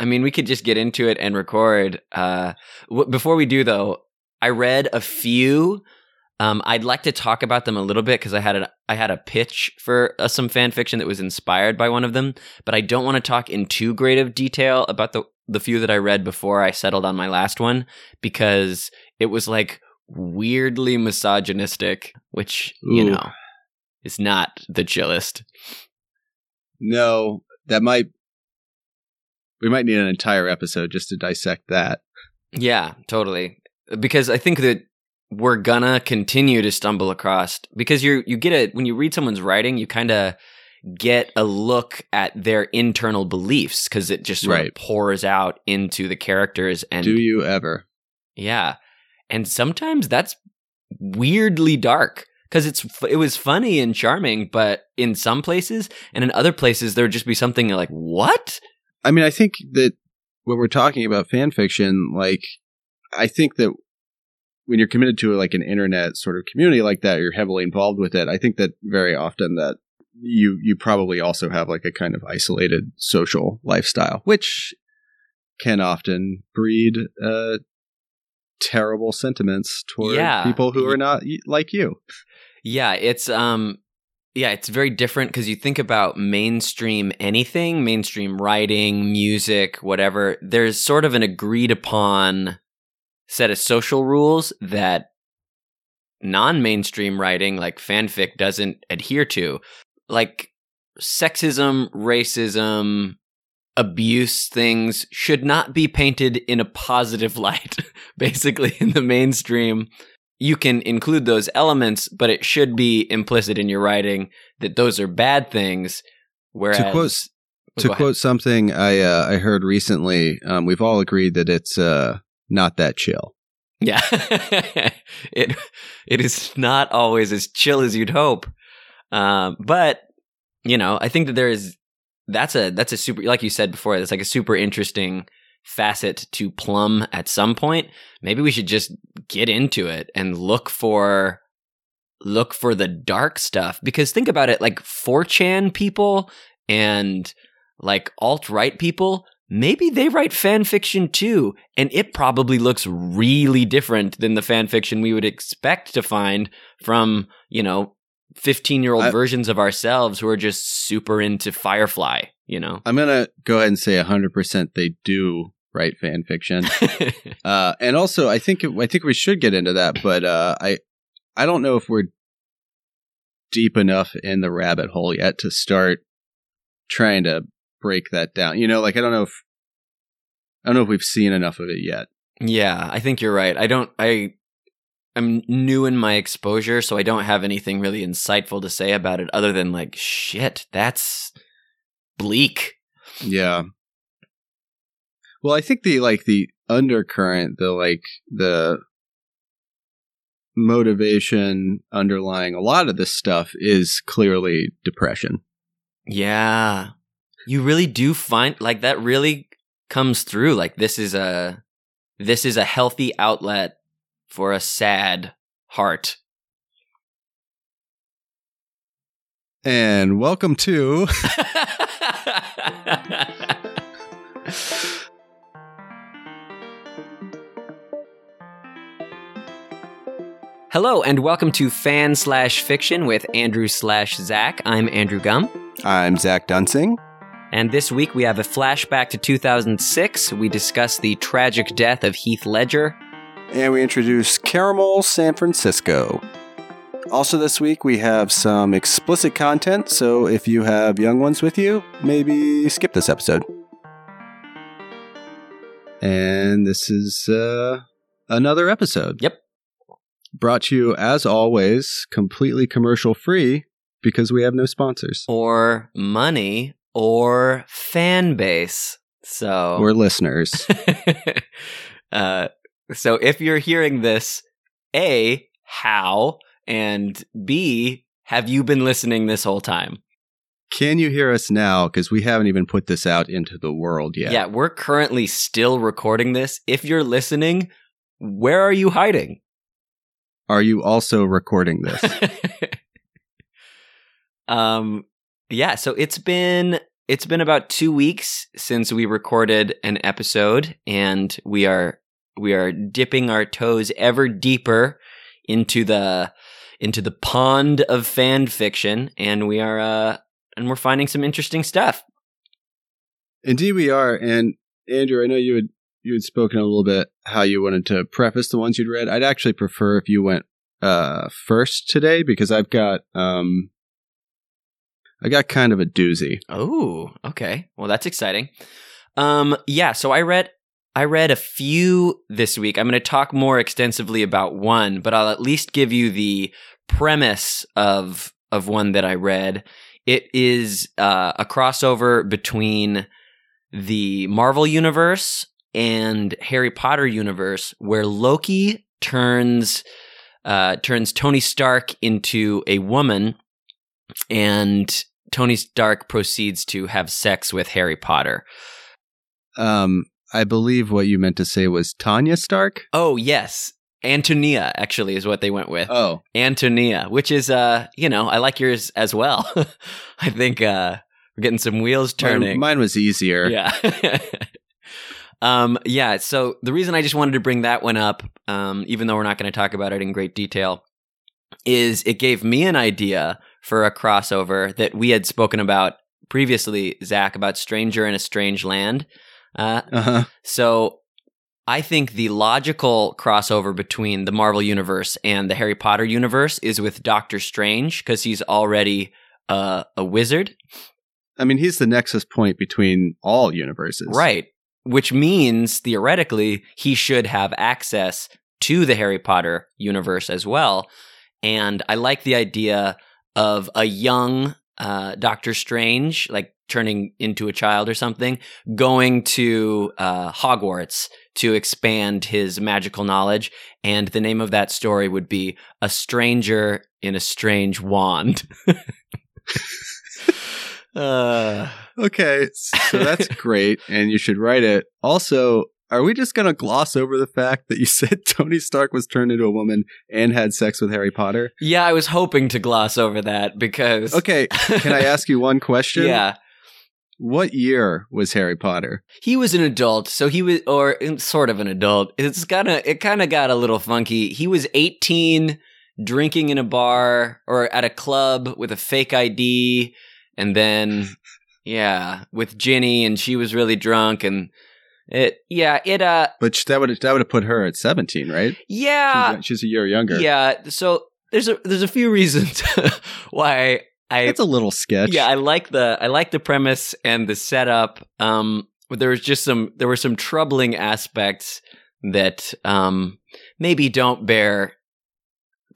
I mean, we could just get into it and record. Uh, w- before we do, though, I read a few. Um, I'd like to talk about them a little bit because I had a I had a pitch for uh, some fan fiction that was inspired by one of them, but I don't want to talk in too great of detail about the the few that I read before I settled on my last one because it was like weirdly misogynistic, which you know is not the chillest. No, that might. We might need an entire episode just to dissect that. Yeah, totally. Because I think that we're gonna continue to stumble across because you you get a when you read someone's writing, you kind of get a look at their internal beliefs because it just sort Right. of pours out into the characters and Do you ever? yeah, and sometimes that's weirdly dark because it's it was funny and charming, but in some places and in other places there would just be something like what I mean, I think that when we're talking about fan fiction, like, I think that when you're committed to like an internet sort of community like that, you're heavily involved with it. I think that very often that you you probably also have like a kind of isolated social lifestyle, which can often breed uh, terrible sentiments toward Yeah. people who are not like you. Yeah, it's um yeah, it's very different because you think about mainstream anything, mainstream writing, music, whatever. There's sort of an agreed upon set of social rules that non-mainstream writing like fanfic doesn't adhere to. Like sexism, racism, abuse things should not be painted in a positive light basically in the mainstream you can include those elements, but it should be implicit in your writing that those are bad things. Whereas, to quote Oh, to quote something I uh, I heard recently, um, we've all agreed that it's uh, not that chill. yeah, it it is not always as chill as you'd hope, um, but you know, I think that there is that's a that's a super like you said before, that's like a super interesting facet to plumb at some point. Maybe we should just get into it and look for look for the dark stuff because think about it like 4chan people and like alt right people maybe they write fan fiction too and it probably looks really different than the fan fiction we would expect to find from you know 15 year old I- versions of ourselves who are just super into firefly you know I'm gonna go ahead and say 100 percent they do write fan fiction, uh, and also I think I think we should get into that, but uh, I I don't know if we're deep enough in the rabbit hole yet to start trying to break that down. You know, like I don't know if I don't know if we've seen enough of it yet. Yeah, I think you're right. I don't I I'm new in my exposure, so I don't have anything really insightful to say about it other than like shit, that's bleak. Yeah. Well, I think the like the undercurrent, the like the motivation underlying a lot of this stuff is clearly depression. Yeah. You really do find like that really comes through like this is a this is a healthy outlet for a sad heart. And welcome to Hello and welcome to Fan Slash Fiction with Andrew slash Zach. I'm Andrew Gum. I'm Zach Dunsing. And this week we have a flashback to 2006. We discuss the tragic death of Heath Ledger. And we introduce Caramel San Francisco. Also, this week we have some explicit content, so if you have young ones with you, maybe skip this episode. And this is uh another episode. Yep. Brought to you as always completely commercial free because we have no sponsors Or money or fan base. So we're listeners. uh, so if you're hearing this, A, how? And B, have you been listening this whole time? Can you hear us now? Because we haven't even put this out into the world yet. Yeah, we're currently still recording this. If you're listening, where are you hiding? Are you also recording this? um yeah, so it's been it's been about two weeks since we recorded an episode, and we are we are dipping our toes ever deeper into the into the pond of fan fiction, and we are uh, and we're finding some interesting stuff. Indeed, we are. And Andrew, I know you had you had spoken a little bit how you wanted to preface the ones you'd read. I'd actually prefer if you went uh, first today because I've got um, I got kind of a doozy. Oh, okay. Well, that's exciting. Um, yeah. So I read I read a few this week. I'm going to talk more extensively about one, but I'll at least give you the premise of of one that I read. It is uh, a crossover between the Marvel universe and Harry Potter universe, where Loki turns uh, turns Tony Stark into a woman, and Tony Stark proceeds to have sex with Harry Potter. Um, I believe what you meant to say was Tanya Stark. Oh yes, Antonia actually is what they went with. Oh, Antonia, which is uh, you know, I like yours as well. I think uh we're getting some wheels turning. Mine, mine was easier. Yeah. um, yeah. So the reason I just wanted to bring that one up, um, even though we're not going to talk about it in great detail, is it gave me an idea for a crossover that we had spoken about previously, Zach, about Stranger in a Strange Land. Uh, Uh-huh. so I think the logical crossover between the Marvel universe and the Harry Potter universe is with Doctor Strange because he's already uh, a wizard. I mean, he's the nexus point between all universes. Right. Which means theoretically he should have access to the Harry Potter universe as well. And I like the idea of a young uh, Doctor Strange, like turning into a child or something, going to uh, Hogwarts to expand his magical knowledge. And the name of that story would be A Stranger in a Strange Wand. uh, Okay, so that's great, and you should write it. Also, are we just going to gloss over the fact that you said Tony Stark was turned into a woman and had sex with Harry Potter? yeah, I was hoping to gloss over that because. Okay, can I ask you one question? Yeah. What year was Harry Potter? He was an adult, so he was, or sort of an adult. It's kind of, it kind of got a little funky. He was 18, drinking in a bar or at a club with a fake ID, and then, yeah, with Ginny, and she was really drunk, and it, yeah, it, uh, But that would that would have put her at seventeen, right? yeah, she's, she's a year younger. yeah. So there's a there's a few reasons why I that's a little sketch. Yeah, I like the I like the premise and the setup. Um, but there was just some there were some troubling aspects that um maybe don't bear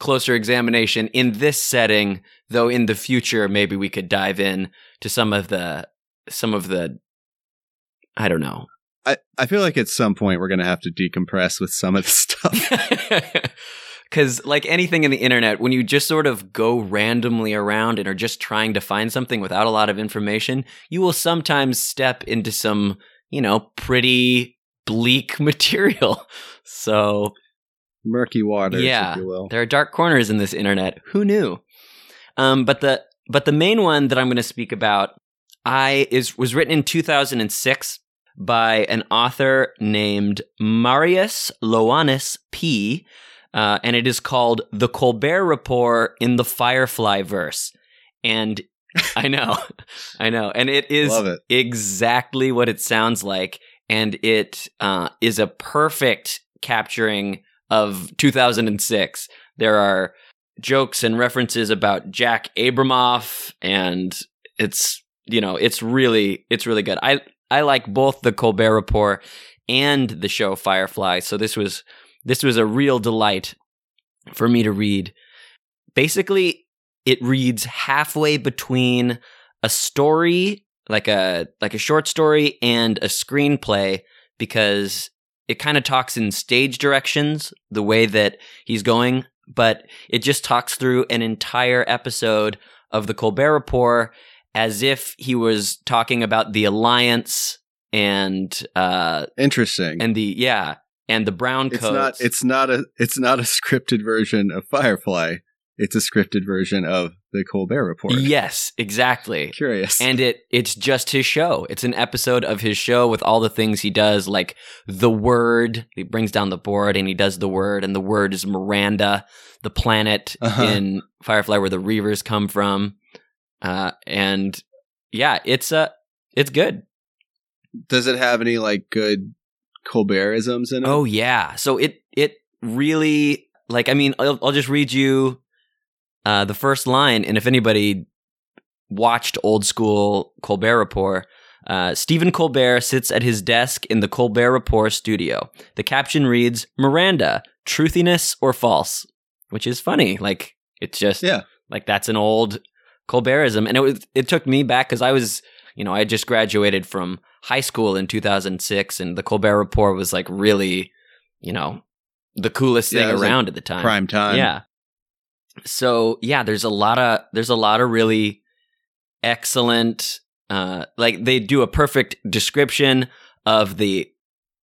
closer examination in this setting. Though in the future, maybe we could dive in to some of the some of the I don't know. I, I feel like at some point we're gonna have to decompress with some of the stuff. Because, like anything in the internet, when you just sort of go randomly around and are just trying to find something without a lot of information, you will sometimes step into some, you know, pretty bleak material. So, Murky waters, Yeah. if you will. there are dark corners in this internet. Who knew? Um, but the but the main one that I'm going to speak about, I is was written in 2006 by an author named Marius Loanis P. Uh, and it is called The Colbert Report in the Firefly Verse. And I know, I know. And it is it. exactly what it sounds like. And it uh, is a perfect capturing of 2006. There are jokes and references about Jack Abramoff, and it's you know it's really it's really good. I I like both the Colbert Report and the show Firefly, so this was this was a real delight for me to read. Basically, it reads halfway between a story like a like a short story and a screenplay because it kind of talks in stage directions the way that he's going but it just talks through an entire episode of the Colbert Report as if he was talking about the alliance and uh Interesting. and the yeah and the brown it's not it's not a it's not a scripted version of Firefly. It's a scripted version of the Colbert Report. Yes, exactly. Curious. And it it's just his show. It's an episode of his show with all the things he does, like the word. He brings down the board and he does the word, and the word is Miranda, the planet Uh-huh. in Firefly where the Reavers come from. Uh, and yeah, it's uh it's good. Does it have any like good Colbertisms in it? Oh yeah. So it it really like I mean I'll, I'll just read you uh, the first line, and if anybody watched old school Colbert Report. Uh, Stephen Colbert sits at his desk in the Colbert Report studio. The caption reads, Miranda, truthiness or false? Which is funny. Like, it's just, Yeah. like, that's an old Colbertism. And it was, it took me back because I was, you know, I had just graduated from high school in 2006, and the Colbert Report was like really, you know, the coolest Yeah, thing was, like, around at the time. Prime time. Yeah. So yeah, there's a lot of there's a lot of really excellent uh like they do a perfect description of the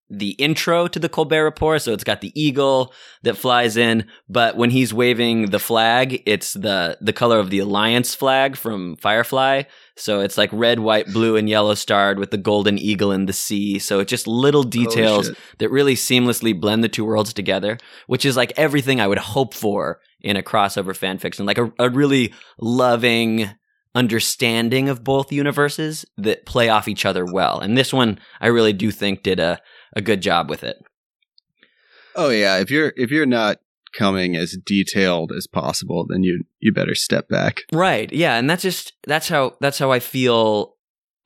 the intro to the Colbert Report. So it's got the eagle that flies in, but when he's waving the flag, it's the the color of the Alliance flag from Firefly. So it's like red, white, blue, and yellow starred with the golden eagle in the sea. So it's just little details that really seamlessly blend the two worlds together, which is like everything I would hope for in a crossover fan fiction, like a, a really loving understanding of both universes that play off each other well. And this one, I really do think did a, a good job with it. Oh yeah. If you're if you're not coming as detailed as possible, then you you better step back. Right. Yeah. And that's just, that's how, that's how I feel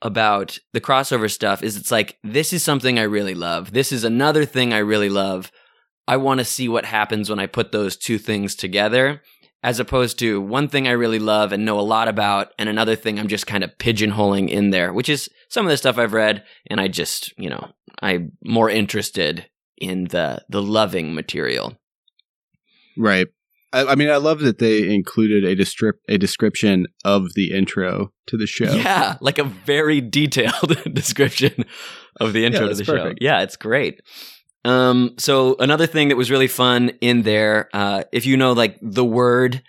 about the crossover stuff is it's like, this is something I really love. This is another thing I really love. I want to see what happens when I put those two things together, as opposed to one thing I really love and know a lot about, and another thing I'm just kind of pigeonholing in there, which is some of the stuff I've read, and I just, you know, I'm more interested in the the loving material. Right. I, I mean, I love that they included a descrip- a description of the intro to the show. Yeah, like a very detailed description of the intro Yeah, to the that's show. Yeah, it's great. Um, so another thing that was really fun in there, uh, if you know like the word,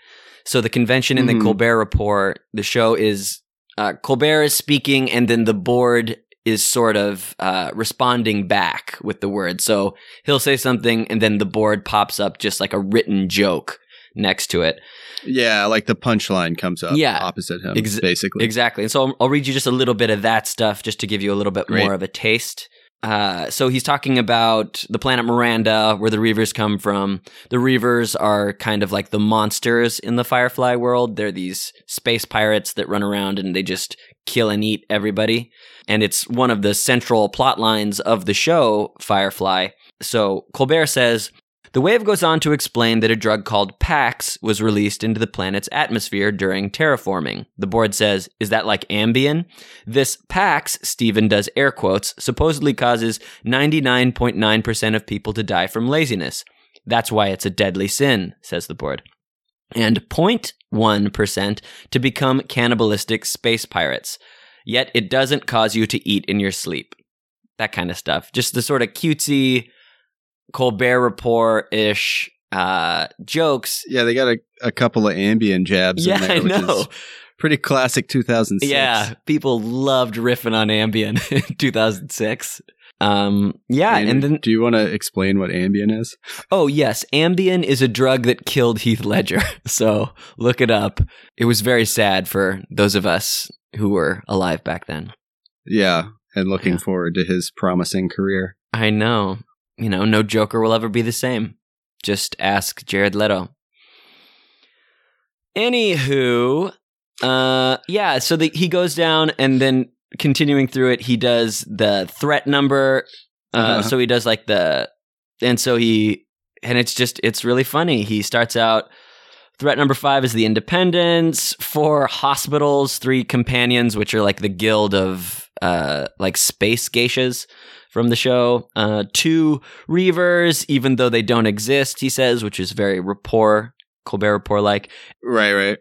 so the convention in the Mhm. Colbert Report, the show is uh, Colbert is speaking, and then the board is sort of uh, responding back with the word. So he'll say something, and then the board pops up just like a written joke next to it. Yeah, like the punchline comes up Yeah. opposite him, Ex- basically. Exactly. And so I'll, I'll read you just a little bit of that stuff just to give you a little bit Great. more of a taste. Uh, so he's talking about the planet Miranda, where the Reavers come from. The Reavers are kind of like the monsters in the Firefly world. They're these space pirates that run around and they just kill and eat everybody. And it's one of the central plot lines of the show, Firefly. So Colbert says, the wave goes on to explain that a drug called Pax was released into the planet's atmosphere during terraforming. The board says, Is that like Ambien? This Pax, Stephen does air quotes, supposedly causes 99.9% of people to die from laziness. That's why it's a deadly sin, says the board. And 0.1% to become cannibalistic space pirates. Yet it doesn't cause you to eat in your sleep. That kind of stuff. Just the sort of cutesy Colbert Report ish uh, jokes. yeah, they got a, a couple of Ambien jabs Yeah, in there, I know. pretty classic 2006. Yeah, people loved riffing on Ambien in 2006. Um, yeah, And and then do you want to explain what Ambien is? oh yes, Ambien is a drug that killed Heath Ledger. So look it up. It was very sad for those of us who were alive back then. Yeah, and looking Yeah. forward to his promising career. I know. You know, no Joker will ever be the same. Just ask Jared Leto. Anywho, uh, yeah. So the, he goes down, and then continuing through it, he does the threat number. Uh, Uh-huh. So he does like the, and so he, and it's just it's really funny. He starts out. Threat number five is the Independents. Four hospitals, three companions, which are like the guild of uh like space geishas from the show. Uh, two Reavers, even though they don't exist, he says, which is very Report, Colbert Report like. Right, right.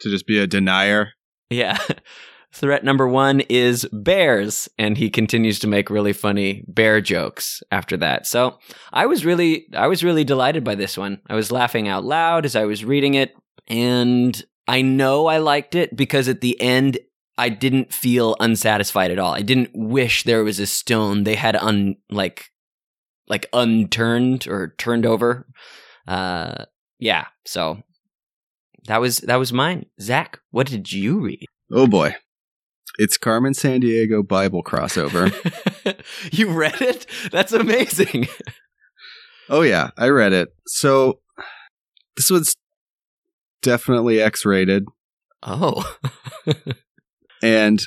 To just be a denier. Yeah. Threat number one is bears, and he continues to make really funny bear jokes after that. So I was really, I was really delighted by this one. I was laughing out loud as I was reading it. And I know I liked it because at the end, I didn't feel unsatisfied at all. I didn't wish there was a stone they had un like like unturned or turned over. Uh yeah, so that was that was mine. Zach, what did you read? Oh boy. It's Carmen Sandiego Bible crossover. you read it? That's amazing. oh yeah, I read it. So this was definitely X-rated Oh. and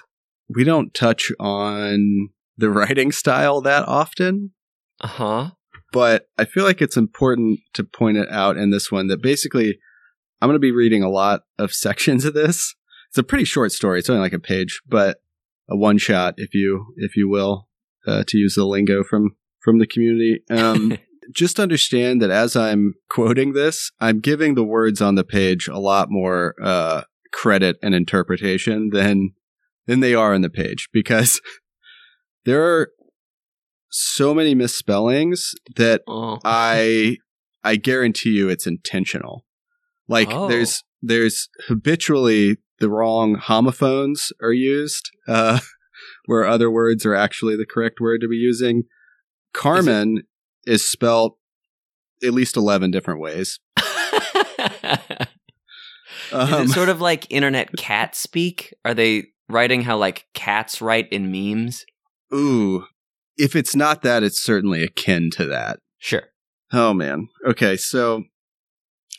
we don't touch on the writing style that often, uh-huh. but I feel like it's important to point it out in this one that basically I'm going to be reading a lot of sections of this. It's a pretty short story. It's only like a page, but a one shot, if you if you will, uh, to use the lingo from from the community. Um, just understand that as I'm quoting this, I'm giving the words on the page a lot more uh, credit and interpretation than than they are on the page because there are so many misspellings that Oh. I I guarantee you it's intentional. Like Oh. there's there's habitually the wrong homophones are used, uh, where other words are actually the correct word to be using. Carmen is, spelled at least eleven different ways. Is Um, it sort of like internet cat speak? Are they writing how like cats write in memes? ooh, if it's not that, it's certainly akin to that. Sure. Oh man. Okay, so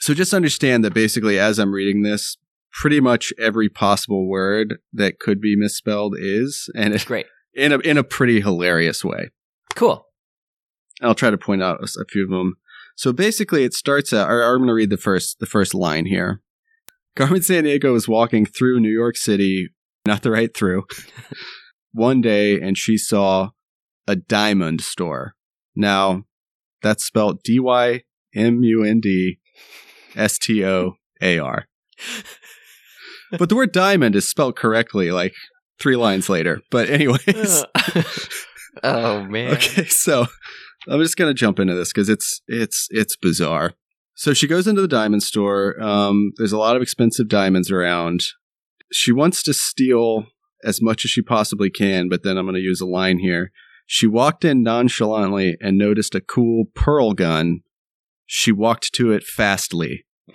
so just understand that basically as I'm reading this, pretty much every possible word that could be misspelled is and it, Great. in a in a pretty hilarious way. Cool. I'll try to point out a, a few of them. So basically it starts out or I'm going to read the first the first line here. Carmen Sandiego was walking through New York City, not the right through, one day and she saw a diamond store. Now, that's spelled D Y M U N D S T O A R. But the word diamond is spelled correctly like three lines later. But, anyways. oh man. Okay, so I'm just gonna jump into this because it's it's it's bizarre. So she goes into the diamond store. Um, there's a lot of expensive diamonds around. She wants to steal as much as she possibly can, but then I'm gonna use a line here. She walked in nonchalantly and noticed a cool pearl gun. She walked to it fastly.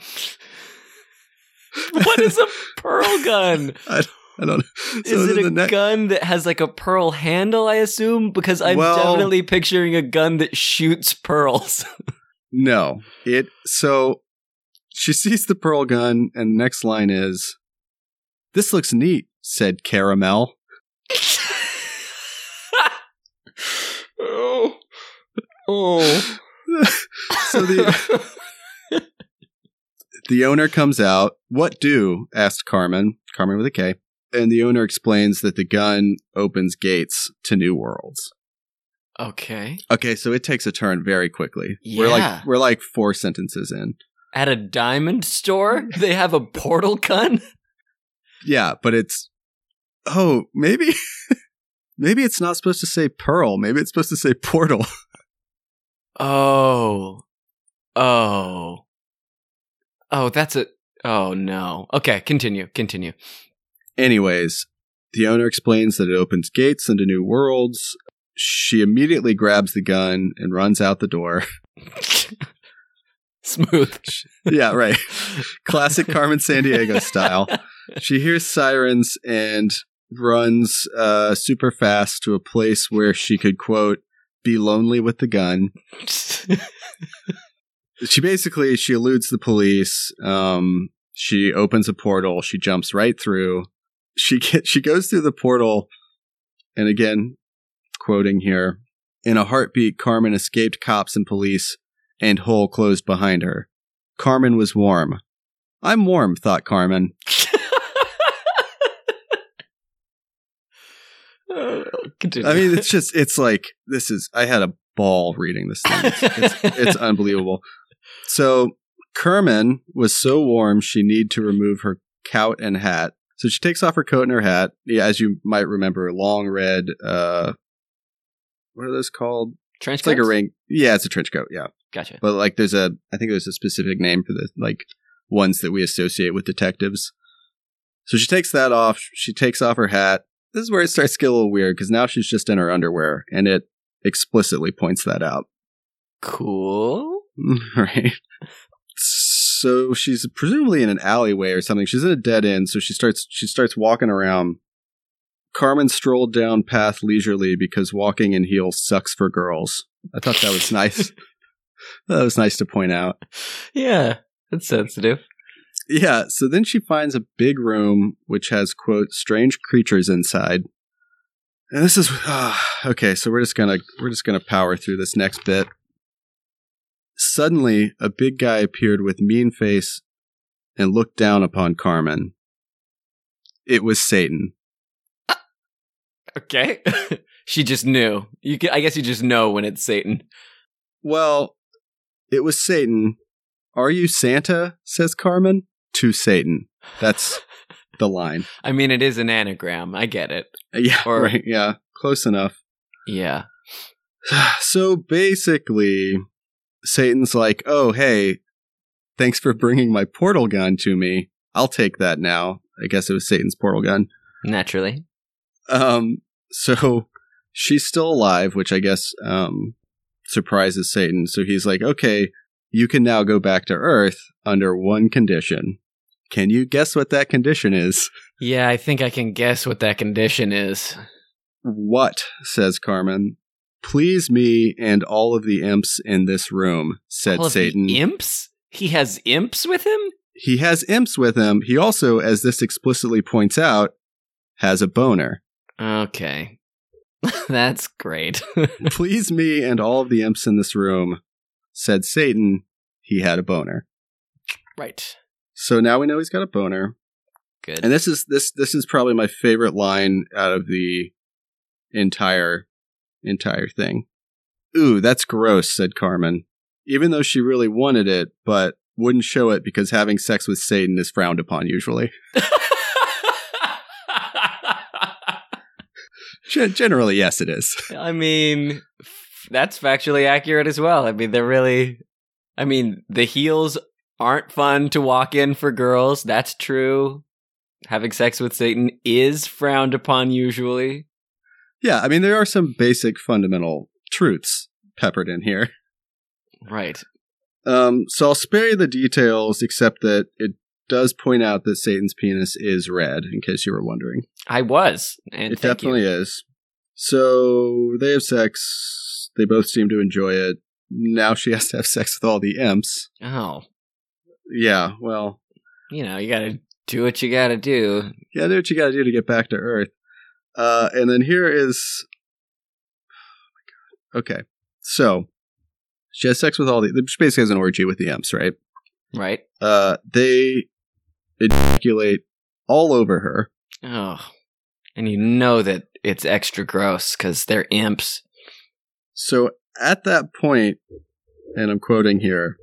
what is a pearl gun? I don't know. So is it a ne- gun that has like a pearl handle, I assume? Because I'm Well- definitely picturing a gun that shoots pearls. No. It so she sees the pearl gun and the next line is This looks neat, said Caramel. oh. Oh. So the the owner comes out. What do? asked Carmen. Carmen with a K. And the owner explains that the gun opens gates to new worlds. okay. Okay, so it takes a turn very quickly. Yeah. We're like we're like four sentences in. At a diamond store, they have a portal gun? Yeah, but it's oh, maybe maybe it's not supposed to say pearl. Maybe it's supposed to say portal. Oh. Oh. Oh, that's a. Oh, no. Okay, continue. Continue. Anyways, the owner explains that it opens gates into new worlds. She immediately grabs the gun and runs out the door. Smooth. yeah, right. Classic Carmen Sandiego style. She hears sirens and runs uh, super fast to a place where she could, quote, be lonely with the gun. She basically she eludes the police. Um, she opens a portal. She jumps right through. She get, she goes through the portal, and again, quoting here, in a heartbeat, Carmen escaped cops and police, and hole closed behind her. Carmen was warm. I'm warm, thought Carmen. continue. I mean, it's just it's like this is. I had a ball reading this thing. It's, it's, it's unbelievable. So Kerman was so warm she need to remove her coat and hat. So she takes off her coat and her hat. Yeah, as you might remember, long red. Uh, what are those called? Trench It's like a ring. Yeah, it's a trench coat. Yeah, Gotcha. but like there's a. I think there's a specific name for the Like ones that we associate with detectives. So she takes that off. She takes off her hat. This is where it starts to get a little weird because now she's just in her underwear and it explicitly points that out. Cool. Mm, right. So she's presumably in an alleyway or something. She's in a dead end, so she starts she starts walking around. Carmen strolled down path leisurely because walking in heels sucks for girls. I thought that was nice. that was nice to point out. Yeah, it's sensitive. Yeah, so then she finds a big room which has quote strange creatures inside. And this is uh, okay, so we're just going to we're just to power through this next bit. Suddenly, a big guy appeared with mean face and looked down upon Carmen. It was Satan. Okay. she just knew. You can, I guess you just know when it's Satan. Well, it was Satan. Are you Santa? says Carmen to Satan. That's the line. I mean, it is an anagram. I get it. Yeah, Or- right. Yeah, close enough. Yeah. So basically, Satan's like, "Oh, hey, thanks for bringing my portal gun to me. I'll take that now." I guess it was Satan's portal gun. Naturally. Um, so she's still alive, which I guess um surprises Satan. So he's like, "Okay, you can now go back to Earth under one condition." Can you guess what that condition is? Yeah, I think I can guess what that condition is. What? says Carmen. Please me and all of the imps in this room, said All Satan. imps? He has imps with him? he has imps with him. He also, as this explicitly points out, has a boner. Okay. That's great. Please me and all of the imps in this room, said Satan. He had a boner. right. So now we know he's got a boner. Good. And this is this this is probably my favorite line out of the entire entire thing. Ooh, that's gross, said Carmen. Even though she really wanted it, but wouldn't show it because having sex with Satan is frowned upon usually. Gen- Generally, yes, it is. I mean, f- that's factually accurate as well. I mean, they're really. I mean, the heels aren't fun to walk in for girls. That's true. Having sex with Satan is frowned upon usually. Yeah, I mean, there are some basic fundamental truths peppered in here. Right. Um, so I'll spare you the details, except that it does point out that Satan's penis is red, in case you were wondering. I was. And it definitely you. is. So they have sex. They both seem to enjoy it. Now she has to have sex with all the imps. Oh, Yeah, well, you know, you gotta do what you gotta do. yeah, do what you gotta do to get back to Earth. Uh, and then here is. Okay, so she has sex with all the. She basically has an orgy with the imps, right? Right? Uh, they ejaculate all over her. Oh. And you know that it's extra gross because they're imps. So at that point, and I'm quoting here,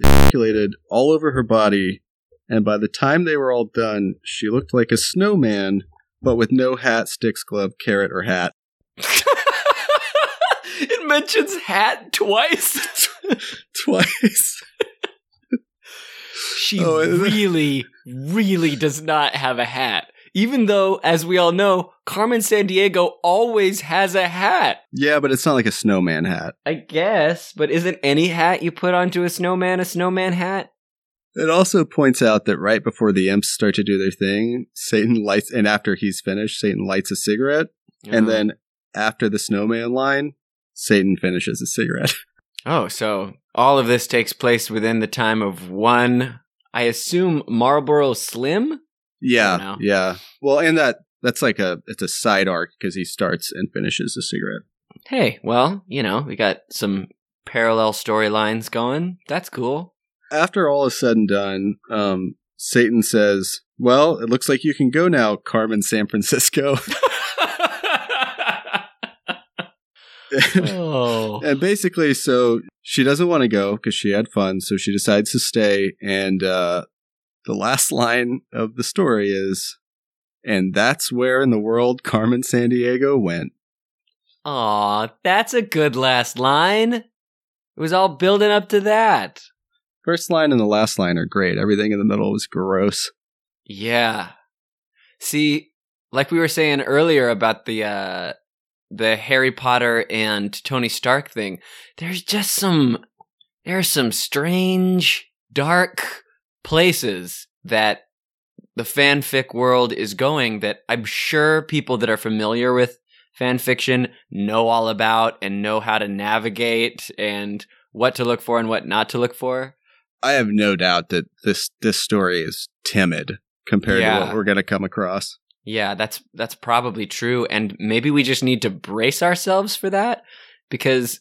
ejaculated all over her body, and by the time they were all done, she looked like a snowman, but with no hat, sticks, glove, carrot, or hat. it mentions hat twice. Twice. she Oh, really, really does not have a hat. Even though, as we all know, Carmen Sandiego always has a hat. yeah, but it's not like a snowman hat. I guess, but isn't any hat you put onto a snowman a snowman hat? It also points out that right before the imps start to do their thing, Satan lights, and after he's finished, Satan lights a cigarette, and Oh. then after the snowman line, Satan finishes a cigarette. Oh, so all of this takes place within the time of one, I assume, Marlboro Slim? Yeah, yeah. Well, and that that's like a it's a side arc because he starts and finishes a cigarette. Hey, well, you know, we got some parallel storylines going. That's cool. After all is said and done, um, Satan says, "Well, it looks like you can go now, Carmen, San Francisco." oh. and basically, so she doesn't want to go because she had fun, so she decides to stay. And uh, the last line of the story is, "And that's where in the world Carmen Sandiego went." Aw, that's a good last line. It was all building up to that. First line and the last line are great. Everything in the middle was gross. Yeah. See, like we were saying earlier about the uh the Harry Potter and Tony Stark thing, there's just some there's some strange dark places that the fanfic world is going that I'm sure people that are familiar with fan fiction know all about and know how to navigate and what to look for and what not to look for. I have no doubt that this this story is timid compared Yeah. to what we're going to come across. Yeah, that's that's probably true and maybe we just need to brace ourselves for that because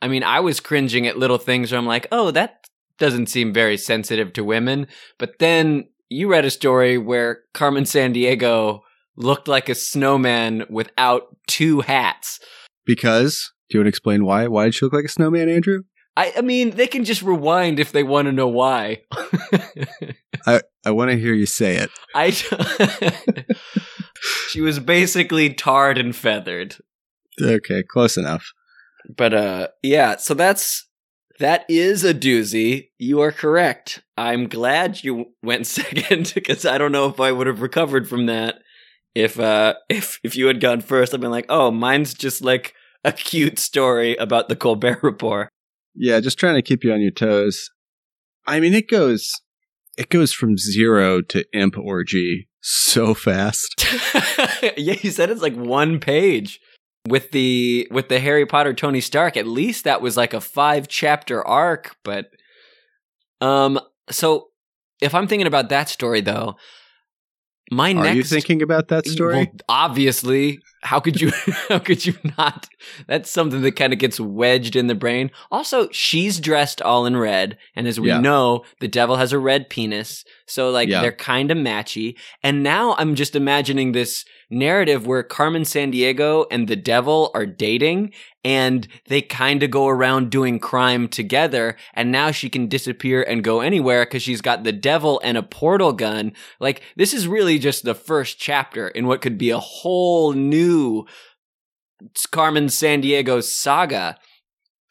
I mean, I was cringing at little things where I'm like, "Oh, that doesn't seem very sensitive to women." But then you read a story where Carmen Sandiego looked like a snowman without two hats. Because, do you want to explain why? Why did she look like a snowman, Andrew? I, I mean, they can just rewind if they want to know why. I, I want to hear you say it. I she was basically tarred and feathered. Okay, close enough. But uh yeah, so that's that is a doozy. You are correct. I'm glad you went second because I don't know if I would have recovered from that if uh if if you had gone first. I've been like, "Oh, mine's just like a cute story about the Colbert report." Yeah, just trying to keep you on your toes. I mean, it goes it goes from zero to imp orgy so fast. yeah, you said it's like one page. With the with the Harry Potter Tony Stark, at least that was like a five chapter arc, but um so if I'm thinking about that story though, my Are next you thinking about that story? Well, obviously, how could you how could you not? That's something that kind of gets wedged in the brain. Also, she's dressed all in red, and as we Yeah. know, the devil has a red penis, so like Yeah. they're kind of matchy. And now I'm just imagining this narrative where Carmen Sandiego and the devil are dating and they kind of go around doing crime together and now she can disappear and go anywhere cuz she's got the devil and a portal gun like this is really just the first chapter in what could be a whole new Carmen Sandiego saga.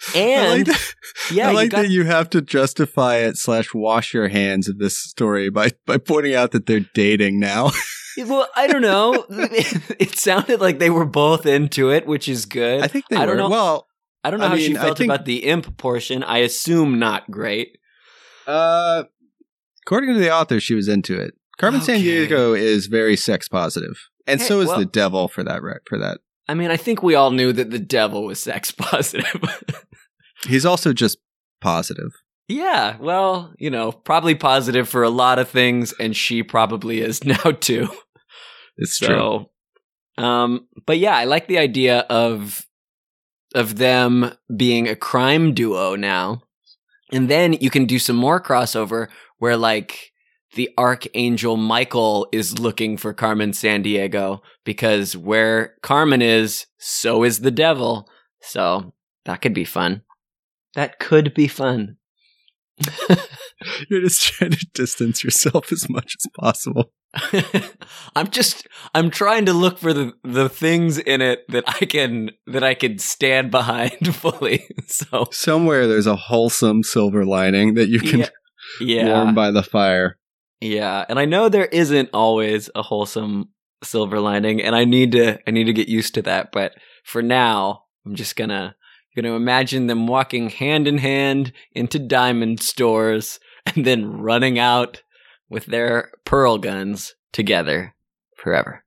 I And like, that, yeah, I like you got that you have to justify it slash wash your hands of this story by by pointing out that they're dating now. well, I don't know. it sounded like they were both into it, which is good. I think they I don't were. know. Well, I don't know I how she mean, I felt think- about the imp portion. I assume not great. uh, according to the author, she was into it. Carmen Sandiego is very sex positive, and Hey, so is well- the devil for that. Right for that, I mean, I think we all knew that the devil was sex positive. he's also just positive. yeah, well, you know, probably positive for a lot of things, and she probably is now too. It's true. Um, but yeah, I like the idea of of them being a crime duo now, and then you can do some more crossover where like the archangel Michael is looking for Carmen Sandiego because where Carmen is, so is the devil. So that could be fun. That could be fun. You're just trying to distance yourself as much as possible. I'm just I'm trying to look for the the things in it that I can that I can stand behind fully. So Somewhere there's a wholesome silver lining that you can yeah, yeah, warm by the fire. Yeah. And I know there isn't always a wholesome silver lining, and I need to I need to get used to that. But for now, I'm just gonna gonna imagine them walking hand in hand into diamond stores and then running out with their pearl guns together forever.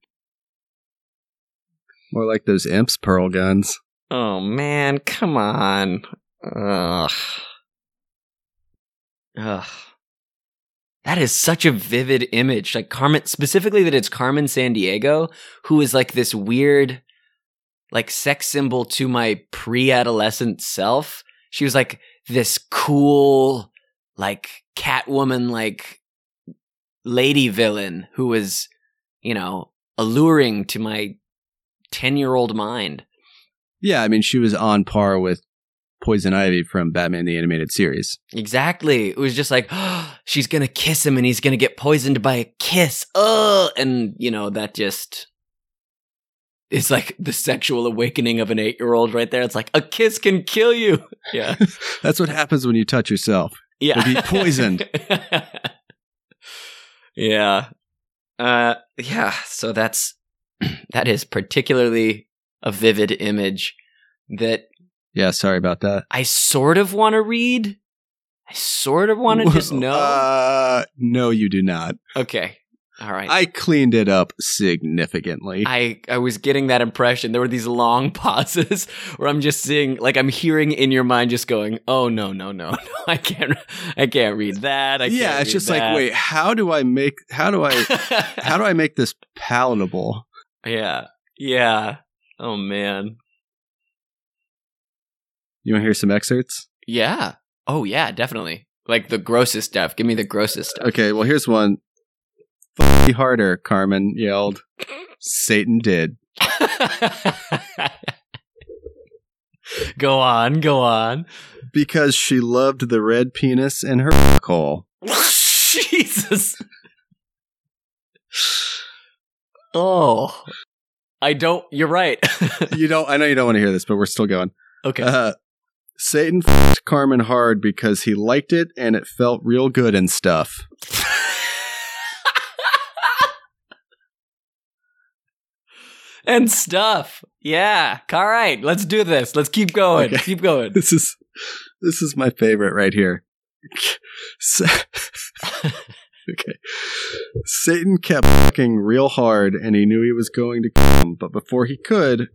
More like those imps pearl guns. Oh man, come on. Ugh. Ugh. That is such a vivid image. Like Carmen specifically that it's Carmen Sandiego, who is like this weird like sex symbol to my pre-adolescent self. She was like this cool, like Catwoman like lady villain who was, you know, alluring to my 10-year-old mind. Yeah, I mean, she was on par with Poison Ivy from Batman the Animated Series. Exactly. It was just like, she's going to kiss him and he's going to get poisoned by a kiss. Ugh. And, you know, that just is like the sexual awakening of an eight year old right there. It's like, a kiss can kill you. Yeah. That's what happens when you touch yourself. Yeah. Would be poisoned. yeah. Uh yeah, so that's that is particularly a vivid image that Yeah, sorry about that. I sort of want to read. I sort of want to just know. Uh, no, you do not. okay. All right. I cleaned it up significantly. I, I was getting that impression. There were these long pauses where I'm just seeing, like, I'm hearing in your mind just going, "Oh no, no, no, no! I can't, I can't read that." I can't yeah, it's just that. like, wait, how do I make how do I how do I make this palatable? yeah, yeah. Oh man, You want to hear some excerpts? yeah. Oh yeah, definitely. Like the grossest stuff. Give me the grossest stuff. Okay, well here's one. F- me harder, Carmen yelled. Satan did. go on, go on. Because she loved the red penis in her hole. Jesus. Oh, I don't. You're right. You don't I know you don't want to hear this, but we're still going. okay. Uh, Satan f***ed Carmen hard because he liked it and it felt real good and stuff. and stuff. Yeah. All right. Let's do this. Let's keep going. Okay. Keep going. This is this is my favorite right here. Okay. Satan kept fucking real hard and he knew he was going to come, but before he could,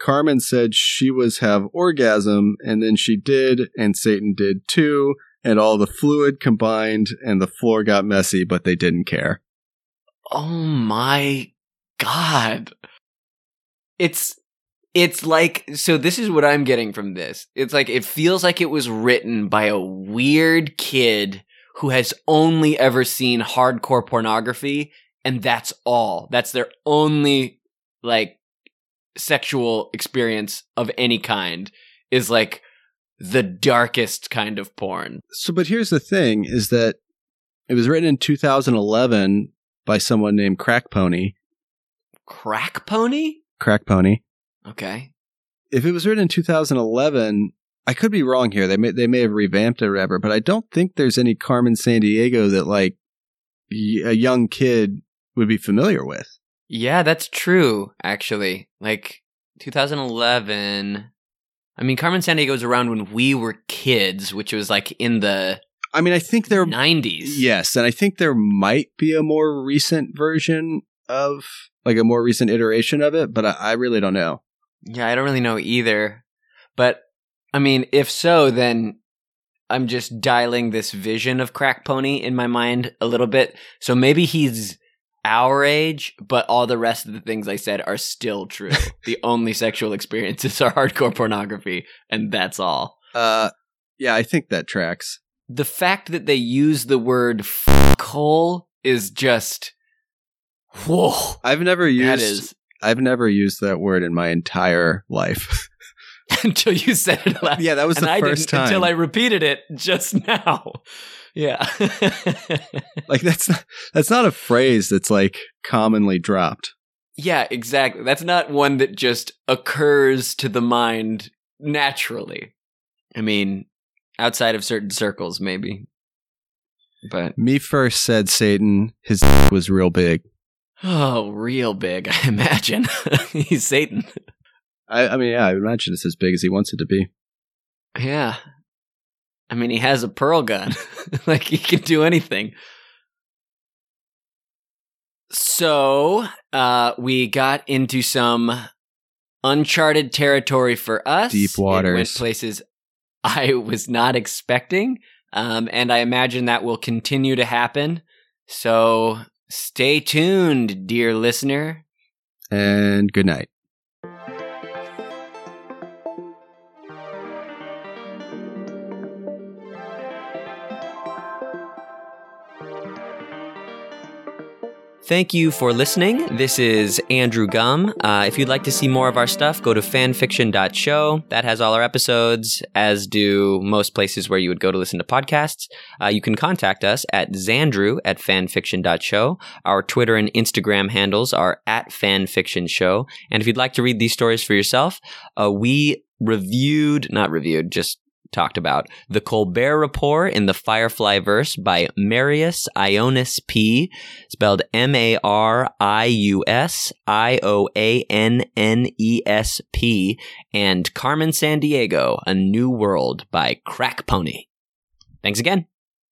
Carmen said she was have orgasm and then she did and Satan did too and all the fluid combined and the floor got messy but they didn't care. Oh my god. It's it's like so this is what I'm getting from this. It's like it feels like it was written by a weird kid who has only ever seen hardcore pornography and that's all. That's their only like sexual experience of any kind is like the darkest kind of porn. So but here's the thing is that it was written in 2011 by someone named Crack Pony. Crack pony? Crack Pony. Okay. if it was written in 2011, I could be wrong here. They may they may have revamped it or whatever, but I don't think there's any Carmen Sandiego that like y- a young kid would be familiar with. Yeah, that's true, actually. Like 2011. I mean, Carmen Sandiego was around when we were kids, which was like in the I mean, I think there 90s. yes, and I think there might be a more recent version of like a more recent iteration of it, but I, I really don't know. Yeah, I don't really know either. But I mean, if so, then I'm just dialing this vision of Crack Pony in my mind a little bit. So maybe he's our age, but all the rest of the things I said are still true. the only sexual experiences are hardcore pornography, and that's all. Uh, yeah, I think that tracks. The fact that they use the word "hole" is just whoa. I've never used That is I've never used that word in my entire life. until you said it last. yeah, that was and the I first didn't time. until I repeated it just now. Yeah. like that's not that's not a phrase that's like commonly dropped. yeah, exactly. That's not one that just occurs to the mind naturally. I mean, outside of certain circles, maybe. But Me first said Satan. His was real big. oh, real big, I imagine. He's Satan. I, I mean, yeah, I imagine it's as big as he wants it to be. Yeah. I mean, he has a pearl gun. like, he can do anything. So, uh, we got into some uncharted territory for us. Deep It went waters. places I was not expecting. Um, and I imagine that will continue to happen. So, stay tuned, dear listener. And good night. Thank you for listening. This is Andrew Gum. Uh, if you'd like to see more of our stuff, go to fanfiction.show. That has all our episodes, as do most places where you would go to listen to podcasts. Uh, you can contact us at Xandrew at fanfiction.show. Our Twitter and Instagram handles are at fanfictionshow. And if you'd like to read these stories for yourself, uh, we reviewed, not reviewed, just talked about. The Colbert Report in the Firefly Verse by Marius Ioannes P, spelled M A R I U S I O A N N E S P, and Carmen Sandiego, A New World by Crack Pony. Thanks again.